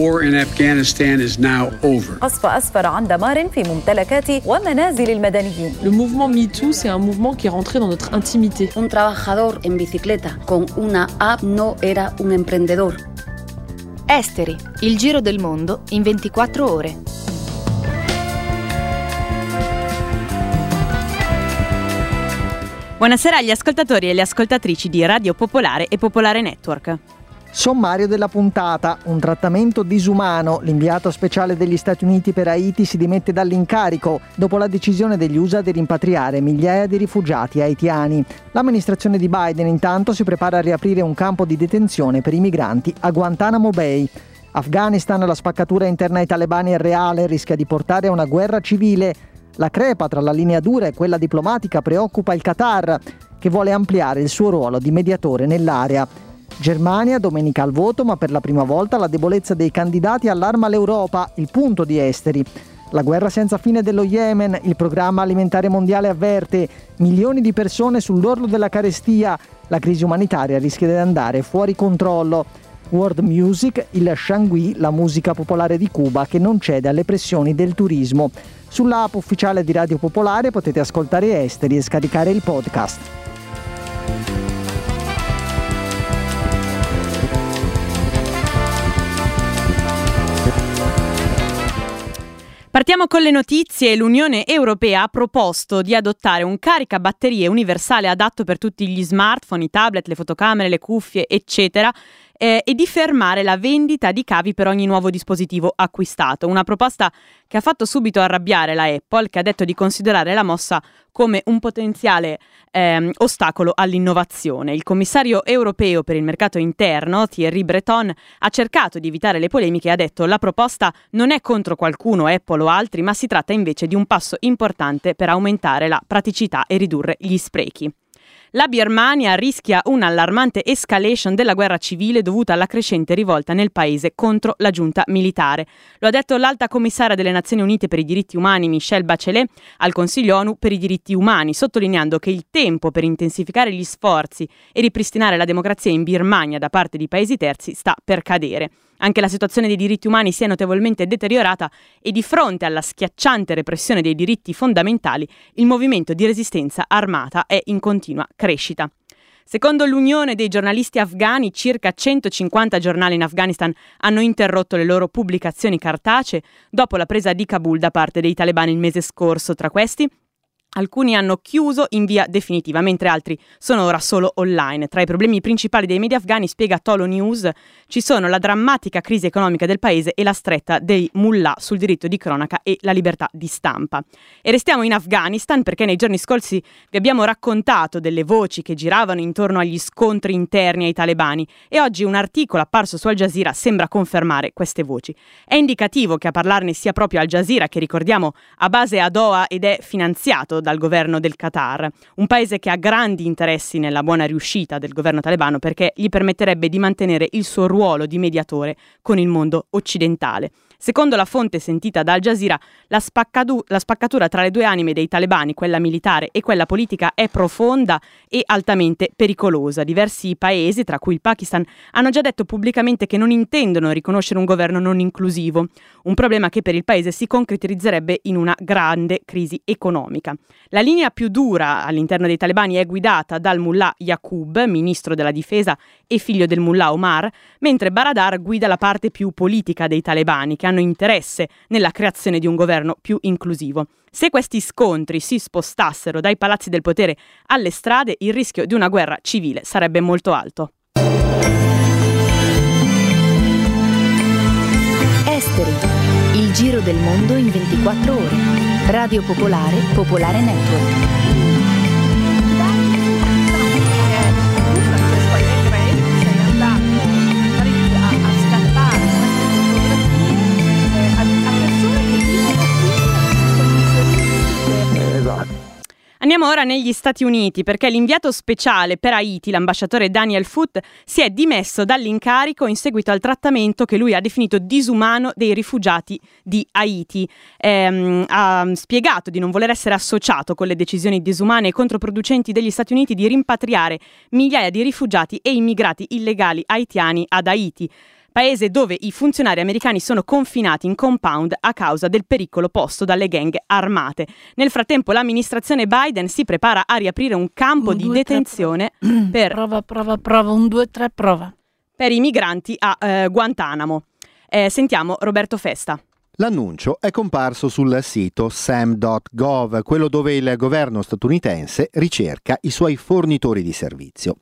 war in Afghanistan is now over. قصف أسفر عن دمار في ممتلكات ومنازل المدنيين. Le mouvement MeToo, c'est un mouvement qui est rentré dans notre intimité. Un trabajador en bicicleta con una app no era un emprendedor. Esteri, il giro del mondo in 24 ore. Buonasera agli ascoltatori e alle ascoltatrici di Radio Popolare e Popolare Network. Sommario della puntata, un trattamento disumano. L'inviato speciale degli Stati Uniti per Haiti si dimette dall'incarico dopo la decisione degli USA di rimpatriare migliaia di rifugiati haitiani. L'amministrazione di Biden intanto si prepara a riaprire un campo di detenzione per i migranti a Guantanamo Bay. Afghanistan, la spaccatura interna ai talebani è reale, rischia di portare a una guerra civile. La crepa tra la linea dura e quella diplomatica preoccupa il Qatar, che vuole ampliare il suo ruolo di mediatore nell'area. Germania, domenica al voto, ma per la prima volta la debolezza dei candidati allarma l'Europa, il punto di esteri. La guerra senza fine dello Yemen, il programma alimentare mondiale avverte, milioni di persone sull'orlo della carestia, la crisi umanitaria rischia di andare fuori controllo. World Music, il Shangui, la musica popolare di Cuba che non cede alle pressioni del turismo. Sull'app ufficiale di Radio Popolare potete ascoltare Esteri e scaricare il podcast. Partiamo con le notizie. L'Unione Europea ha proposto di adottare un caricabatterie universale adatto per tutti gli smartphone, i tablet, le fotocamere, le cuffie, eccetera, eh, e di fermare la vendita di cavi per ogni nuovo dispositivo acquistato. Una proposta che ha fatto subito arrabbiare la Apple, che ha detto di considerare la mossa come un potenziale ehm, ostacolo all'innovazione. Il commissario europeo per il mercato interno, Thierry Breton, ha cercato di evitare le polemiche e ha detto la proposta non è contro qualcuno, Apple o altri, ma si tratta invece di un passo importante per aumentare la praticità e ridurre gli sprechi. La Birmania rischia un'allarmante escalation della guerra civile dovuta alla crescente rivolta nel paese contro la giunta militare. Lo ha detto l'alta commissaria delle Nazioni Unite per i diritti umani Michelle Bachelet al Consiglio ONU per i diritti umani, sottolineando che il tempo per intensificare gli sforzi e ripristinare la democrazia in Birmania da parte di paesi terzi sta per cadere. Anche la situazione dei diritti umani si è notevolmente deteriorata e di fronte alla schiacciante repressione dei diritti fondamentali, il movimento di resistenza armata è in continua crescita. Secondo l'Unione dei giornalisti afghani, circa 150 giornali in Afghanistan hanno interrotto le loro pubblicazioni cartacee dopo la presa di Kabul da parte dei talebani il mese scorso. Tra questi Alcuni hanno chiuso in via definitiva, mentre altri sono ora solo online. Tra i problemi principali dei media afghani, spiega Tolo News, ci sono la drammatica crisi economica del paese e la stretta dei mullah sul diritto di cronaca e la libertà di stampa. E restiamo in Afghanistan perché nei giorni scorsi vi abbiamo raccontato delle voci che giravano intorno agli scontri interni ai talebani e oggi un articolo apparso su Al Jazeera sembra confermare queste voci. È indicativo che a parlarne sia proprio Al Jazeera, che ricordiamo ha base a Doha ed è finanziato dal governo del Qatar, un paese che ha grandi interessi nella buona riuscita del governo talebano perché gli permetterebbe di mantenere il suo ruolo di mediatore con il mondo occidentale. Secondo la fonte sentita da Al Jazeera, la, spaccadu- la, spaccatura tra le due anime dei talebani, quella militare e quella politica, è profonda e altamente pericolosa. Diversi paesi, tra cui il Pakistan, hanno già detto pubblicamente che non intendono riconoscere un governo non inclusivo, un problema che per il paese si concretizzerebbe in una grande crisi economica. La linea più dura all'interno dei talebani è guidata dal mullah Yaqub, ministro della difesa e figlio del mullah Omar, mentre Baradar guida la parte più politica dei talebani, che hanno interesse nella creazione di un governo più inclusivo. Se questi scontri si spostassero dai palazzi del potere alle strade, il rischio di una guerra civile sarebbe molto alto. Esteri, il giro del mondo in 24 ore. Radio Popolare, Popolare Network. Andiamo ora negli Stati Uniti perché l'inviato speciale per Haiti, l'ambasciatore Daniel Foote, si è dimesso dall'incarico in seguito al trattamento che lui ha definito disumano dei rifugiati di Haiti. Ehm, ha spiegato di non voler essere associato con le decisioni disumane e controproducenti degli Stati Uniti di rimpatriare migliaia di rifugiati e immigrati illegali haitiani ad Haiti paese dove i funzionari americani sono confinati in compound a causa del pericolo posto dalle gang armate. Nel frattempo l'amministrazione Biden si prepara a riaprire un campo Un, di due, tre, detenzione per, Prova, prova, prova, un, due, tre, prova. per i migranti a eh, Guantanamo. Eh, sentiamo Roberto Festa. L'annuncio è comparso sul sito sam.gov, quello dove il governo statunitense ricerca i suoi fornitori di servizio.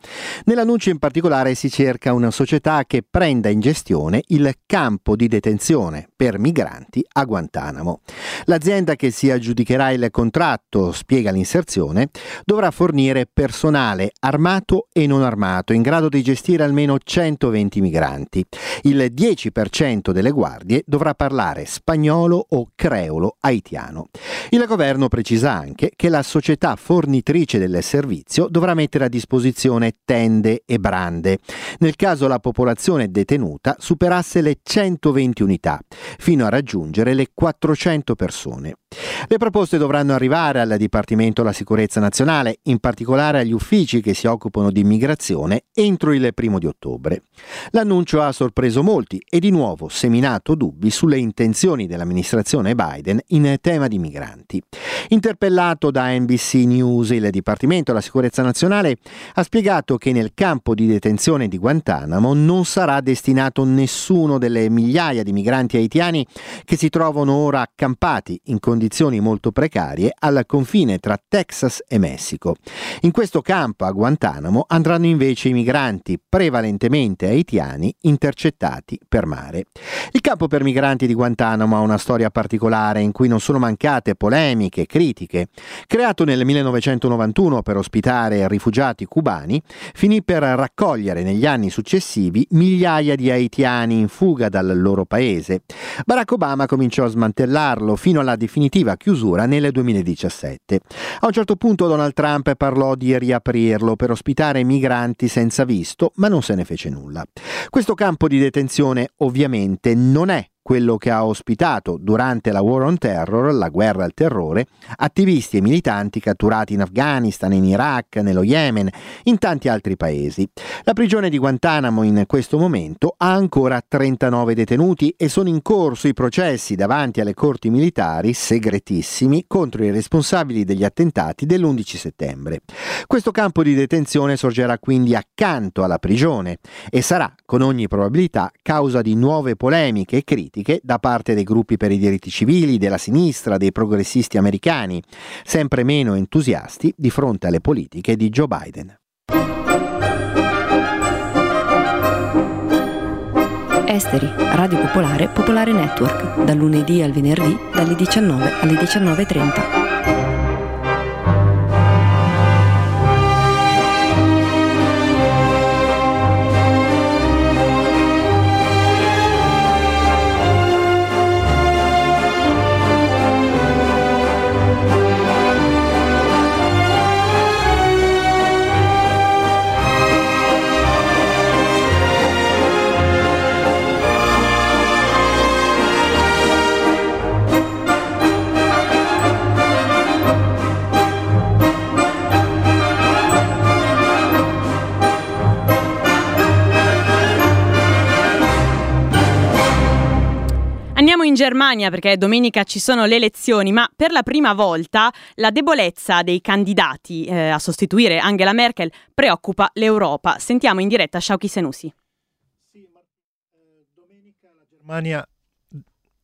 Nell'annuncio in particolare si cerca una società che prenda in gestione il campo di detenzione per migranti a Guantanamo. L'azienda che si aggiudicherà il contratto, spiega l'inserzione, dovrà fornire personale armato e non armato in grado di gestire almeno 120 migranti. Il 10% delle guardie dovrà parlare spagnolo o creolo haitiano. Il governo precisa anche che la società fornitrice del servizio dovrà mettere a disposizione tende e brande, nel caso la popolazione detenuta superasse le 120 unità, fino a raggiungere le 400 persone. Le proposte dovranno arrivare al Dipartimento della Sicurezza Nazionale, in particolare agli uffici che si occupano di immigrazione, entro il primo di ottobre. L'annuncio ha sorpreso molti e di nuovo seminato dubbi sulle intenzioni dell'amministrazione Biden in tema di migranti. Interpellato da NBC News, il Dipartimento della Sicurezza Nazionale ha spiegato che nel campo di detenzione di Guantanamo non sarà destinato nessuno delle migliaia di migranti haitiani che si trovano ora accampati in condizioni molto precarie al confine tra Texas e Messico. In questo campo a Guantanamo andranno invece i migranti prevalentemente haitiani intercettati per mare. Il campo per migranti di Guantanamo ha una storia particolare in cui non sono mancate polemiche, critiche. Creato nel 1991 per ospitare rifugiati cubani, finì per raccogliere negli anni successivi migliaia di haitiani in fuga dal loro paese. Barack Obama cominciò a smantellarlo fino alla definitiva chiusura nel 2017. A un certo punto Donald Trump parlò di riaprirlo per ospitare migranti senza visto, ma non se ne fece nulla. Questo campo di detenzione ovviamente non è quello che ha ospitato durante la War on Terror, la guerra al terrore, attivisti e militanti catturati in Afghanistan, in Iraq, nello Yemen, in tanti altri paesi. La prigione di Guantanamo in questo momento ha ancora 39 detenuti e sono in corso i processi davanti alle corti militari segretissimi contro i responsabili degli attentati dell'11 settembre. Questo campo di detenzione sorgerà quindi accanto alla prigione e sarà con ogni probabilità causa di nuove polemiche e critiche da parte dei gruppi per i diritti civili, della sinistra, dei progressisti americani, sempre meno entusiasti di fronte alle politiche di Joe Biden. Esteri, Radio Popolare, Popolare Network, dal lunedì al venerdì dalle 19 alle 19.30. Germania perché domenica ci sono le elezioni, ma per la prima volta la debolezza dei candidati eh, a sostituire Angela Merkel preoccupa l'Europa. Sentiamo in diretta Shauki Senussi. Germania,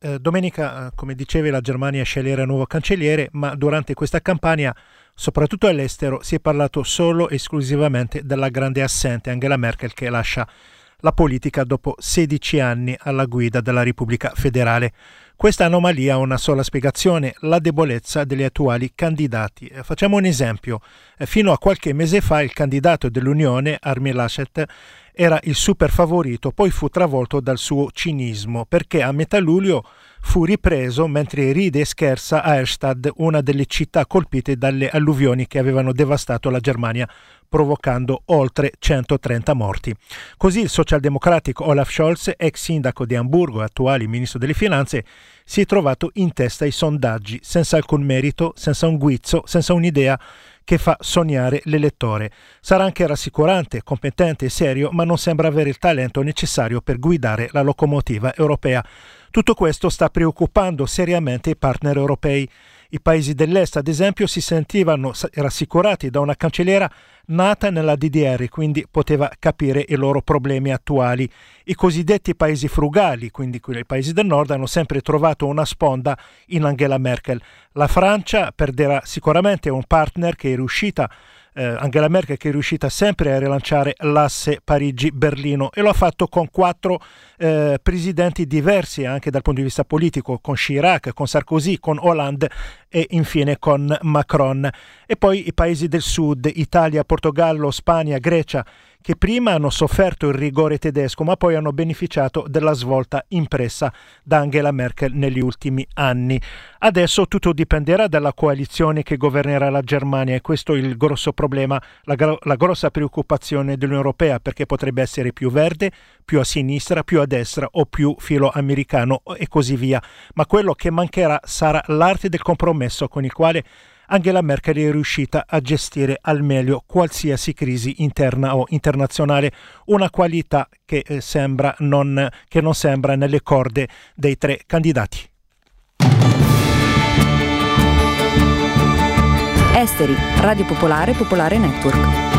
eh, domenica, eh, come dicevi, la Germania sceglierà nuovo cancelliere, ma durante questa campagna, soprattutto all'estero, si è parlato solo e esclusivamente della grande assente Angela Merkel che lascia la politica dopo 16 anni alla guida della Repubblica federale. Questa anomalia ha una sola spiegazione, la debolezza degli attuali candidati. Eh, Facciamo un esempio. Eh, Fino a qualche mese fa il candidato dell'Unione, Armin Laschet, era il super favorito, poi fu travolto dal suo cinismo, perché a metà luglio fu ripreso mentre ride e scherza a Erstad, una delle città colpite dalle alluvioni che avevano devastato la Germania, provocando oltre 130 morti. Così il socialdemocratico Olaf Scholz, ex sindaco di Amburgo e attuale ministro delle finanze, si è trovato in testa ai sondaggi, senza alcun merito, senza un guizzo, senza un'idea che fa sognare l'elettore. Sarà anche rassicurante, competente e serio, ma non sembra avere il talento necessario per guidare la locomotiva europea. Tutto questo sta preoccupando seriamente i partner europei. I paesi dell'Est, ad esempio, si sentivano rassicurati da una cancelliera nata nella DDR, quindi poteva capire i loro problemi attuali. I cosiddetti paesi frugali, quindi i paesi del nord, hanno sempre trovato una sponda in Angela Merkel. La Francia perderà sicuramente un partner che è riuscita eh, Angela Merkel che è riuscita sempre a rilanciare l'asse Parigi-Berlino e lo ha fatto con quattro eh, presidenti diversi anche dal punto di vista politico, con Chirac, con Sarkozy, con Hollande e infine con Macron. E poi i paesi del sud, Italia, Portogallo, Spagna, Grecia, che prima hanno sofferto il rigore tedesco, ma poi hanno beneficiato della svolta impressa da Angela Merkel negli ultimi anni. Adesso tutto dipenderà dalla coalizione che governerà la Germania e questo è il grosso problema, la, la grossa preoccupazione dell'Unione Europea, perché potrebbe essere più verde, più a sinistra, più a destra o più filo americano e così via. Ma quello che mancherà sarà l'arte del compromesso con il quale Angela Merkel è riuscita a gestire al meglio qualsiasi crisi interna o internazionale, una qualità che, eh, sembra non, che non sembra nelle corde dei tre candidati. Esteri, Radio Popolare, Popolare Network.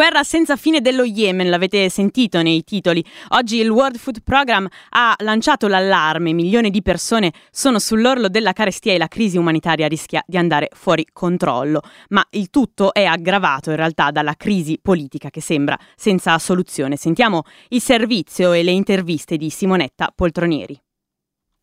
Guerra senza fine dello Yemen, l'avete sentito nei titoli. Oggi il World Food Program ha lanciato l'allarme, milioni di persone sono sull'orlo della carestia e la crisi umanitaria rischia di andare fuori controllo. Ma il tutto è aggravato in realtà dalla crisi politica che sembra senza soluzione. Sentiamo il servizio e le interviste di Simonetta Poltronieri.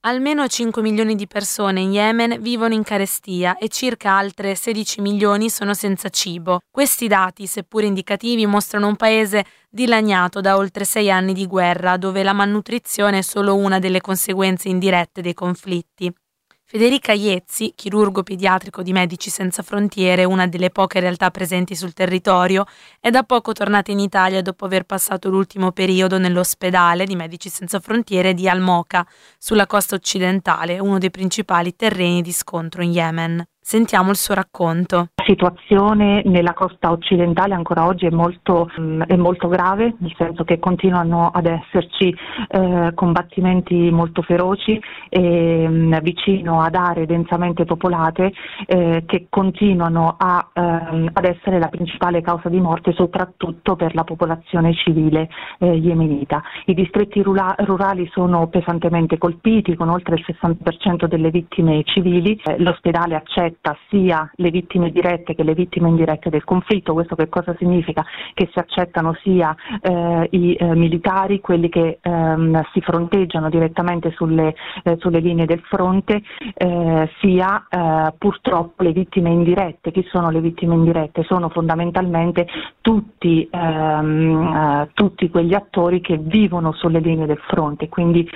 Almeno 5 milioni di persone in Yemen vivono in carestia e circa altre 16 milioni sono senza cibo. Questi dati, seppur indicativi, mostrano un paese dilaniato da oltre sei anni di guerra, dove la malnutrizione è solo una delle conseguenze indirette dei conflitti. Federica Iezzi, chirurgo pediatrico di Medici Senza Frontiere, una delle poche realtà presenti sul territorio, è da poco tornata in Italia dopo aver passato l'ultimo periodo nell'ospedale di Medici Senza Frontiere di Al-Moka, sulla costa occidentale, uno dei principali terreni di scontro in Yemen. Sentiamo il suo racconto. Situazione nella costa occidentale ancora oggi è molto, mm, è molto grave, nel senso che continuano ad esserci eh, combattimenti molto feroci e, mm, vicino ad aree densamente popolate eh, che continuano a, ehm, ad essere la principale causa di morte soprattutto per la popolazione civile eh, yemenita. I distretti rura- rurali sono pesantemente colpiti con oltre il 60% delle vittime civili, eh, l'ospedale accetta sia le vittime dirette che le vittime indirette del conflitto. Questo che cosa significa? Che si accettano sia eh, i eh, militari, quelli che ehm, si fronteggiano direttamente sulle, eh, sulle linee del fronte, eh, sia eh, purtroppo le vittime indirette. Chi sono le vittime indirette? Sono fondamentalmente tutti, ehm, eh, tutti quegli attori che vivono sulle linee del fronte, quindi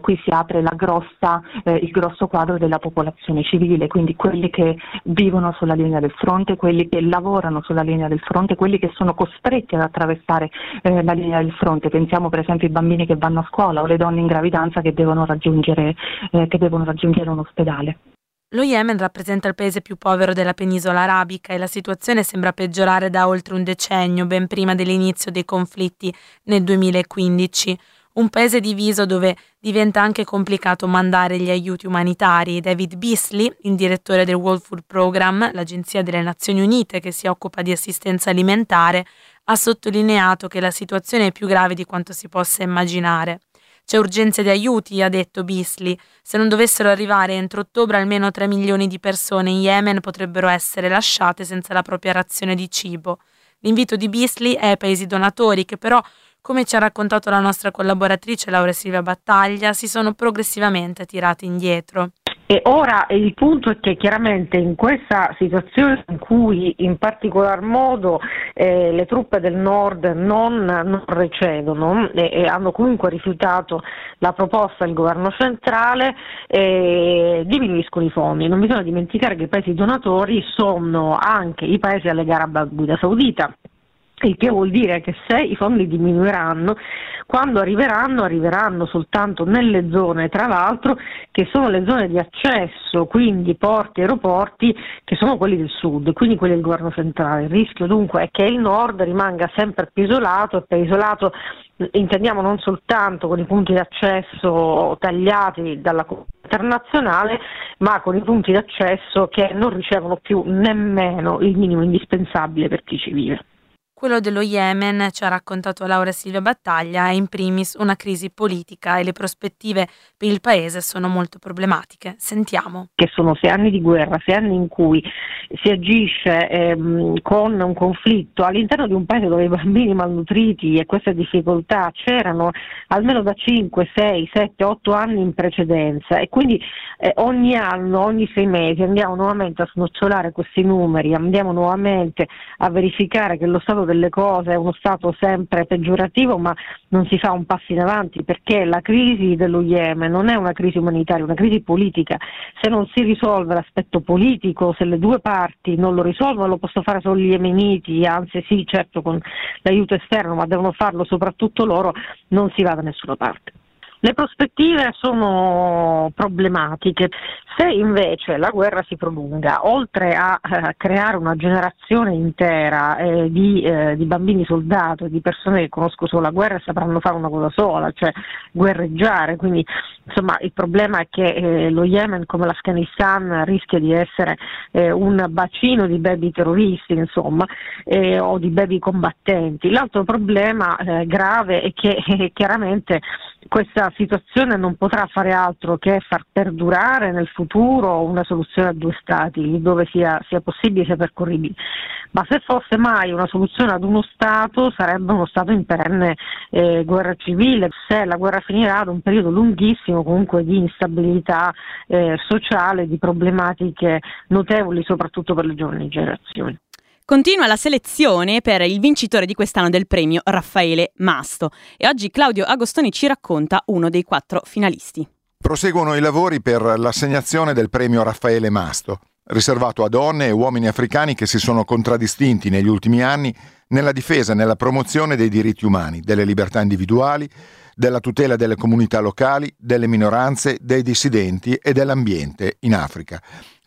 qui si apre grossa, il grosso quadro della popolazione civile, quindi quelli che vivono sulla linea del fronte, quelli che lavorano sulla linea del fronte, quelli che sono costretti ad attraversare eh, la linea del fronte. Pensiamo per esempio ai bambini che vanno a scuola o le donne in gravidanza che devono raggiungere, eh, che devono raggiungere un ospedale. Lo Yemen rappresenta il paese più povero della penisola arabica e la situazione sembra peggiorare da oltre un decennio, ben prima dell'inizio dei conflitti nel 2015 un paese diviso dove diventa anche complicato mandare gli aiuti umanitari. David Beasley, il direttore del World Food Program, l'agenzia delle Nazioni Unite che si occupa di assistenza alimentare, ha sottolineato che la situazione è più grave di quanto si possa immaginare. C'è urgenza di aiuti, ha detto Beasley. Se non dovessero arrivare entro ottobre almeno 3 milioni di persone in Yemen potrebbero essere lasciate senza la propria razione di cibo. L'invito di Beasley è ai paesi donatori che però, come ci ha raccontato la nostra collaboratrice Laura Silvia Battaglia, si sono progressivamente tirati indietro. E ora il punto è che chiaramente in questa situazione in cui in particolar modo eh, le truppe del nord non, non recedono e, e, hanno comunque rifiutato la proposta del governo centrale, eh, diminuiscono i fondi. Non bisogna dimenticare che i paesi donatori sono anche i paesi alle gare a Guida Saudita il che vuol dire che se i fondi diminuiranno, quando arriveranno, arriveranno soltanto nelle zone, tra l'altro, che sono le zone di accesso, quindi porti, aeroporti, che sono quelli del sud, quindi quelli del governo centrale. Il rischio dunque è che il nord rimanga sempre più isolato e per isolato intendiamo non soltanto con i punti d'accesso tagliati dalla comunità internazionale, ma con i punti d'accesso che non ricevono più nemmeno il minimo indispensabile per chi ci vive. Quello dello Yemen, ci ha raccontato Laura Silvia Battaglia, è in primis una crisi politica e le prospettive per il paese sono molto problematiche. Sentiamo. Che sono sei anni di guerra, sei anni in cui si agisce ehm, con un conflitto all'interno di un paese dove i bambini malnutriti e queste difficoltà c'erano almeno da 5, 6, 7, 8 anni in precedenza e quindi eh, ogni anno, ogni sei mesi andiamo nuovamente a snocciolare questi numeri, andiamo nuovamente a verificare che lo Stato delle cose è uno stato sempre peggiorativo ma non si fa un passo in avanti perché la crisi dello Yemen non è una crisi umanitaria, è una crisi politica. Se non si risolve l'aspetto politico, se le due parti non lo risolvono, lo possono fare solo gli yemeniti, anzi sì certo con l'aiuto esterno, ma devono farlo soprattutto loro, non si va da nessuna parte. Le prospettive sono problematiche. Se invece la guerra si prolunga, oltre a eh, creare una generazione intera eh, di, eh, di, bambini soldato, di persone che conoscono solo la guerra e sapranno fare una cosa sola, cioè guerreggiare, quindi insomma il problema è che eh, lo Yemen come l'Afghanistan rischia di essere eh, un bacino di baby terroristi insomma, eh, o di baby combattenti. L'altro problema grave è che chiaramente questa situazione non potrà fare altro che far perdurare nel futuro una soluzione a due stati, dove sia, sia possibile sia percorribile. Ma se fosse mai una soluzione ad uno Stato sarebbe uno Stato in perenne eh, guerra civile, se la guerra finirà ad un periodo lunghissimo comunque di instabilità eh, sociale, di problematiche notevoli soprattutto per le giovani generazioni. Continua la selezione per il vincitore di quest'anno del premio Raffaele Masto e oggi Claudio Agostoni ci racconta uno dei quattro finalisti. Proseguono i lavori per l'assegnazione del premio Raffaele Masto, riservato a donne e uomini africani che si sono contraddistinti negli ultimi anni nella difesa e nella promozione dei diritti umani, delle libertà individuali, della tutela delle comunità locali, delle minoranze, dei dissidenti e dell'ambiente in Africa.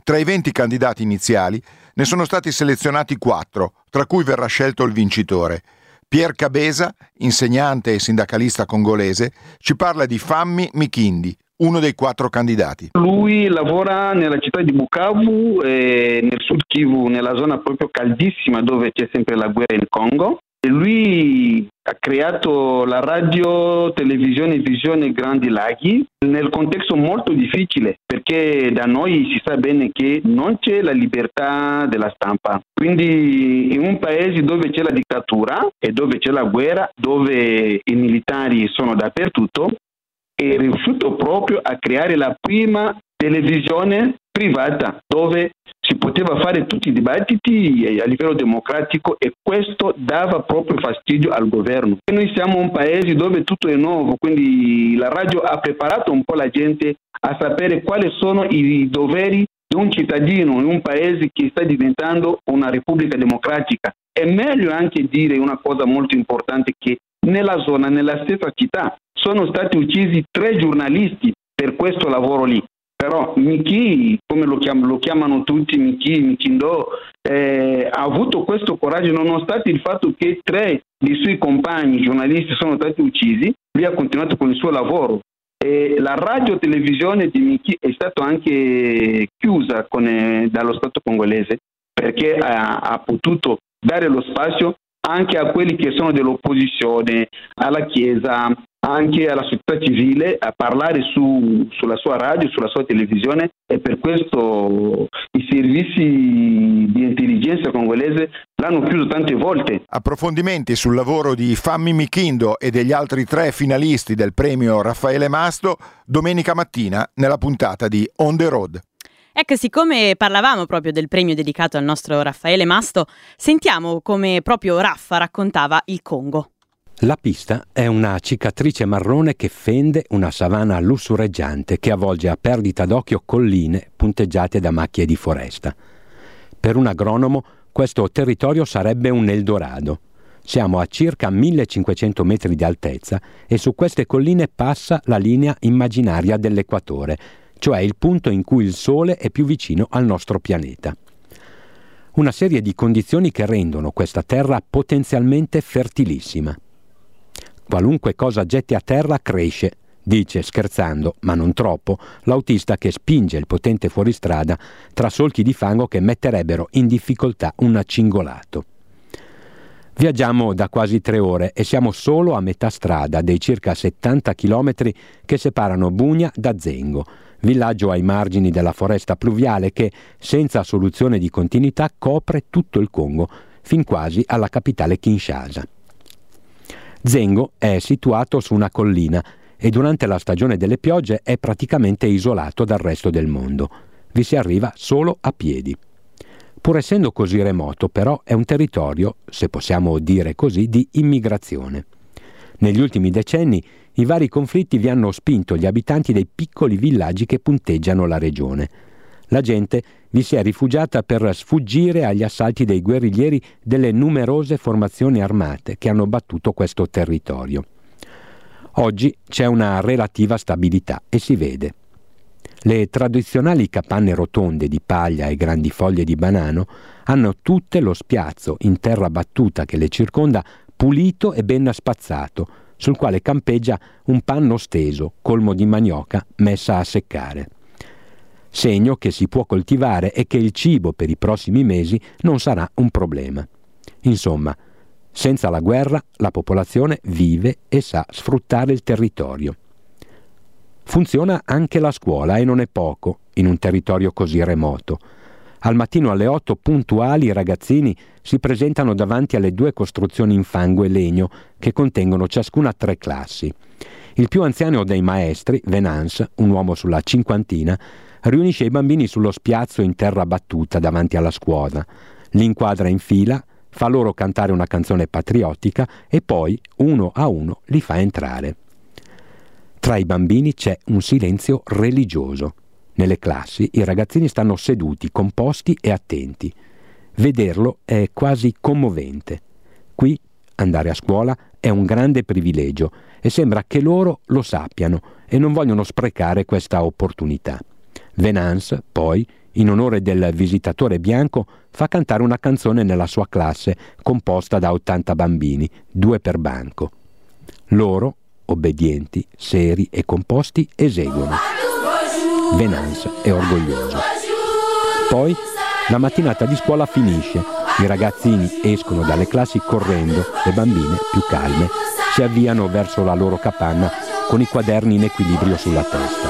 Tra i 20 candidati iniziali ne sono stati selezionati quattro, tra cui verrà scelto il vincitore. Pierre Cabeza, insegnante e sindacalista congolese, ci parla di Fammi Mikindi, uno dei quattro candidati. Lui lavora nella città di Bukavu, eh, nel sud Kivu, nella zona proprio caldissima dove c'è sempre la guerra in Congo. Lui ha creato la radio, televisione visione Grandi Laghi nel contesto molto difficile perché da noi si sa bene che non c'è la libertà della stampa. Quindi in un paese dove c'è la dittatura e dove c'è la guerra, dove i militari sono dappertutto, è riuscito proprio a creare la prima televisione privata dove si poteva fare tutti i dibattiti a livello democratico e questo dava proprio fastidio al governo. E noi siamo un paese dove tutto è nuovo, quindi la radio ha preparato un po' la gente a sapere quali sono i doveri di un cittadino in un paese che sta diventando una repubblica democratica. È meglio anche dire una cosa molto importante che nella zona, nella stessa città, sono stati uccisi tre giornalisti per questo lavoro lì. Però Miki, come lo, chiam- lo chiamano tutti, Miki, Mikindo, eh, ha avuto questo coraggio nonostante il fatto che tre dei suoi compagni giornalisti sono stati uccisi, lui ha continuato con il suo lavoro. E la radio televisione di Miki è stata anche chiusa con, eh, dallo Stato congolese perché ha, ha potuto dare lo spazio anche a quelli che sono dell'opposizione, alla Chiesa, anche alla società civile a parlare su, sulla sua radio, sulla sua televisione e per questo i servizi di intelligenza congolese l'hanno chiuso tante volte. Approfondimenti sul lavoro di Fammi Michindo e degli altri tre finalisti del premio Raffaele Masto domenica mattina nella puntata di On the Road. Ecco, siccome parlavamo proprio del premio dedicato al nostro Raffaele Masto, sentiamo come proprio Raffa raccontava il Congo. La pista è una cicatrice marrone che fende una savana lussureggiante che avvolge a perdita d'occhio colline punteggiate da macchie di foresta. Per un agronomo questo territorio sarebbe un Eldorado. Siamo a circa 1500 metri di altezza e su queste colline passa la linea immaginaria dell'equatore, cioè il punto in cui il Sole è più vicino al nostro pianeta. Una serie di condizioni che rendono questa terra potenzialmente fertilissima. Qualunque cosa getti a terra cresce, dice scherzando, ma non troppo, l'autista che spinge il potente fuoristrada tra solchi di fango che metterebbero in difficoltà un cingolato. Viaggiamo da quasi tre ore e siamo solo a metà strada dei circa 70 chilometri che separano Bugna da Zengo, villaggio ai margini della foresta pluviale che, senza soluzione di continuità, copre tutto il Congo, fin quasi alla capitale Kinshasa. Zengo è situato su una collina e durante la stagione delle piogge è praticamente isolato dal resto del mondo. Vi si arriva solo a piedi. Pur essendo così remoto, però, è un territorio, se possiamo dire così, di immigrazione. Negli ultimi decenni i vari conflitti vi hanno spinto gli abitanti dei piccoli villaggi che punteggiano la regione. La gente vi si è rifugiata per sfuggire agli assalti dei guerriglieri delle numerose formazioni armate che hanno battuto questo territorio. Oggi c'è una relativa stabilità e si vede. Le tradizionali capanne rotonde di paglia e grandi foglie di banano hanno tutte lo spiazzo in terra battuta che le circonda pulito e ben spazzato, sul quale campeggia un panno steso, colmo di manioca, messa a seccare segno che si può coltivare e che il cibo per i prossimi mesi non sarà un problema. Insomma, senza la guerra la popolazione vive e sa sfruttare il territorio. Funziona anche la scuola e non è poco in un territorio così remoto. Al mattino alle 8 puntuali i ragazzini si presentano davanti alle due costruzioni in fango e legno che contengono ciascuna tre classi. Il più anziano dei maestri, Venance, un uomo sulla cinquantina, riunisce i bambini sullo spiazzo in terra battuta davanti alla scuola, li inquadra in fila, fa loro cantare una canzone patriottica e poi, uno a uno, li fa entrare. Tra i bambini c'è un silenzio religioso. Nelle classi i ragazzini stanno seduti, composti e attenti. Vederlo è quasi commovente. Qui andare a scuola è un grande privilegio e sembra che loro lo sappiano e non vogliono sprecare questa opportunità. Venance, poi, in onore del visitatore bianco, fa cantare una canzone nella sua classe, composta da 80 bambini, due per banco. Loro, obbedienti, seri e composti, eseguono. Venance è orgoglioso. Poi la mattinata di scuola finisce, i ragazzini escono dalle classi correndo, le bambine, più calme, si avviano verso la loro capanna con i quaderni in equilibrio sulla testa.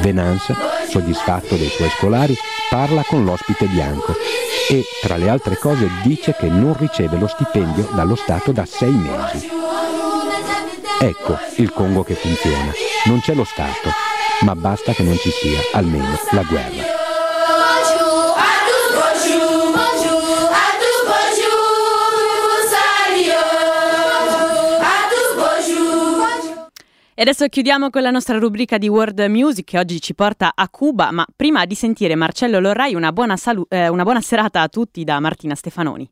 Venance, soddisfatto dei suoi scolari, parla con l'ospite bianco e, tra le altre cose, dice che non riceve lo stipendio dallo Stato da sei mesi. Ecco il Congo che funziona. Non c'è lo Stato, ma basta che non ci sia almeno la guerra. Adesso chiudiamo con la nostra rubrica di World Music che oggi ci porta a Cuba, ma prima di sentire Marcello Lorrai una buona, salu- eh, una buona serata a tutti da Martina Stefanoni.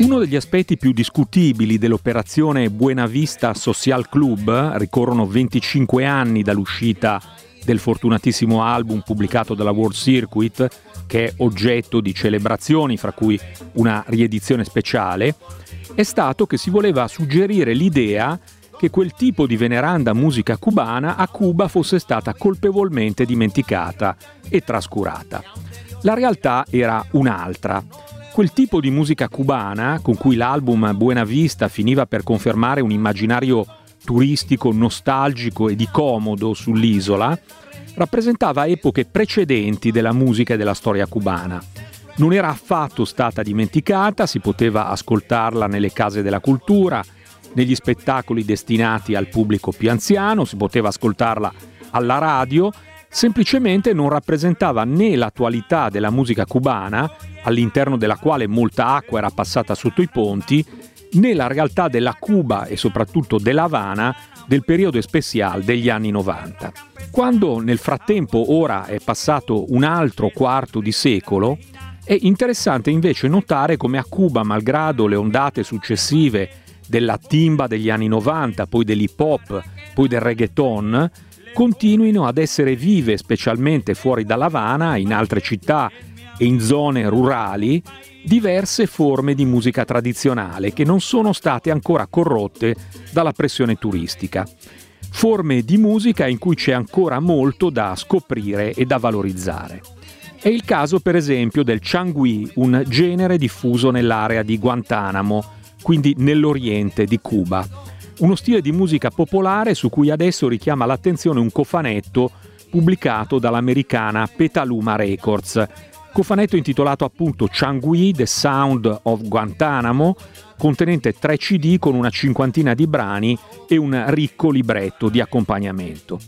Uno degli aspetti più discutibili dell'operazione Buena Vista Social Club, ricorrono 25 anni dall'uscita del fortunatissimo album pubblicato dalla World Circuit, che è oggetto di celebrazioni, fra cui una riedizione speciale, è stato che si voleva suggerire l'idea che quel tipo di veneranda musica cubana a Cuba fosse stata colpevolmente dimenticata e trascurata. La realtà era un'altra. Quel tipo di musica cubana, con cui l'album Buena Vista finiva per confermare un immaginario turistico nostalgico e di comodo sull'isola, rappresentava epoche precedenti della musica e della storia cubana. Non era affatto stata dimenticata, si poteva ascoltarla nelle case della cultura, negli spettacoli destinati al pubblico più anziano, si poteva ascoltarla alla radio, semplicemente non rappresentava né l'attualità della musica cubana, all'interno della quale molta acqua era passata sotto i ponti, né la realtà della Cuba e soprattutto della Havana del periodo speciale degli anni 90. Quando nel frattempo ora è passato un altro quarto di secolo, è interessante invece notare come a Cuba, malgrado le ondate successive della timba degli anni 90, poi dell'hip hop, poi del reggaeton, continuino ad essere vive specialmente fuori dalla Havana, in altre città e in zone rurali, diverse forme di musica tradizionale che non sono state ancora corrotte dalla pressione turistica. Forme di musica in cui c'è ancora molto da scoprire e da valorizzare. È il caso per esempio del Changui, un genere diffuso nell'area di Guantanamo, quindi nell'oriente di Cuba. Uno stile di musica popolare su cui adesso richiama l'attenzione un cofanetto pubblicato dall'americana Petaluma Records, cofanetto intitolato appunto Changui, The Sound of Guantanamo, contenente tre CD con una cinquantina di brani e un ricco libretto di accompagnamento.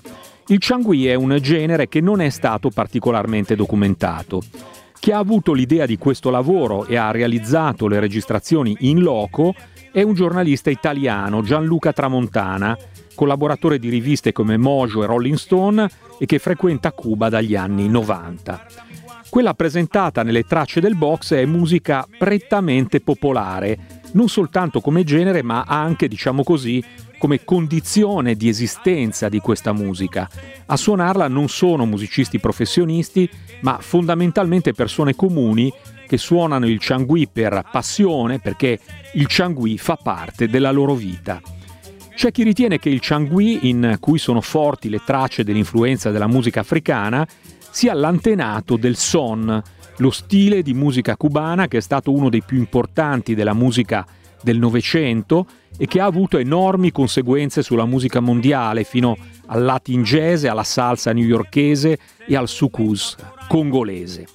Il Changui è un genere che non è stato particolarmente documentato. Chi ha avuto l'idea di questo lavoro e ha realizzato le registrazioni in loco è un giornalista italiano, Gianluca Tramontana, collaboratore di riviste come Mojo e Rolling Stone e che frequenta Cuba dagli anni 90. Quella presentata nelle tracce del box è musica prettamente popolare, non soltanto come genere ma anche, diciamo così, come condizione di esistenza di questa musica. A suonarla non sono musicisti professionisti, ma fondamentalmente persone comuni che suonano il Changui per passione, perché il Changui fa parte della loro vita. C'è chi ritiene che il Changui, in cui sono forti le tracce dell'influenza della musica africana, sia l'antenato del son, lo stile di musica cubana che è stato uno dei più importanti della musica del Novecento e che ha avuto enormi conseguenze sulla musica mondiale fino al latin jazz, alla salsa newyorkese e al sucus congolese.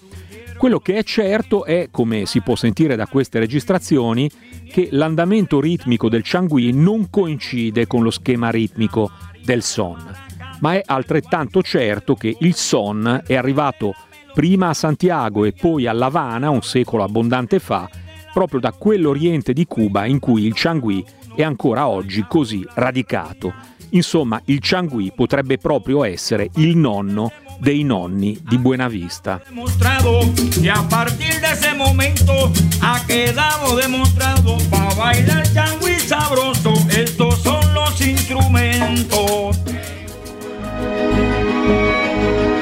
Quello che è certo è, come si può sentire da queste registrazioni, che l'andamento ritmico del Changui non coincide con lo schema ritmico del son ma è altrettanto certo che il son è arrivato prima a Santiago e poi a La Habana un secolo abbondante fa, proprio da quell'oriente di Cuba in cui il Changui è ancora oggi così radicato. Insomma, il Changui potrebbe proprio essere il nonno dei nonni di Buenavista. Y